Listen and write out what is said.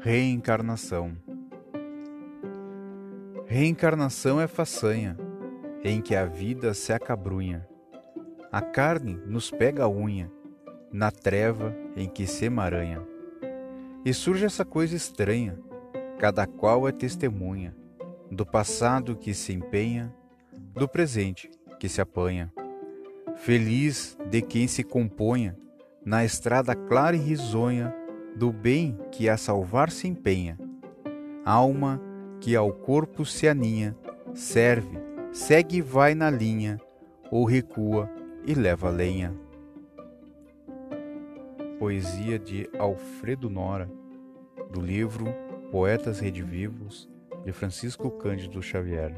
Reencarnação Reencarnação é façanha em que a vida se acabrunha. A carne nos pega a unha, na treva em que se emaranha. E surge essa coisa estranha, cada qual é testemunha do passado que se empenha, do presente que se apanha. Feliz de quem se componha na estrada clara e risonha do bem que a salvar se empenha. Alma que ao corpo se aninha, serve, segue e vai na linha, ou recua e leva lenha. Poesia de Alfredo Nora, do livro Poetas Redivivos, de Francisco Cândido Xavier.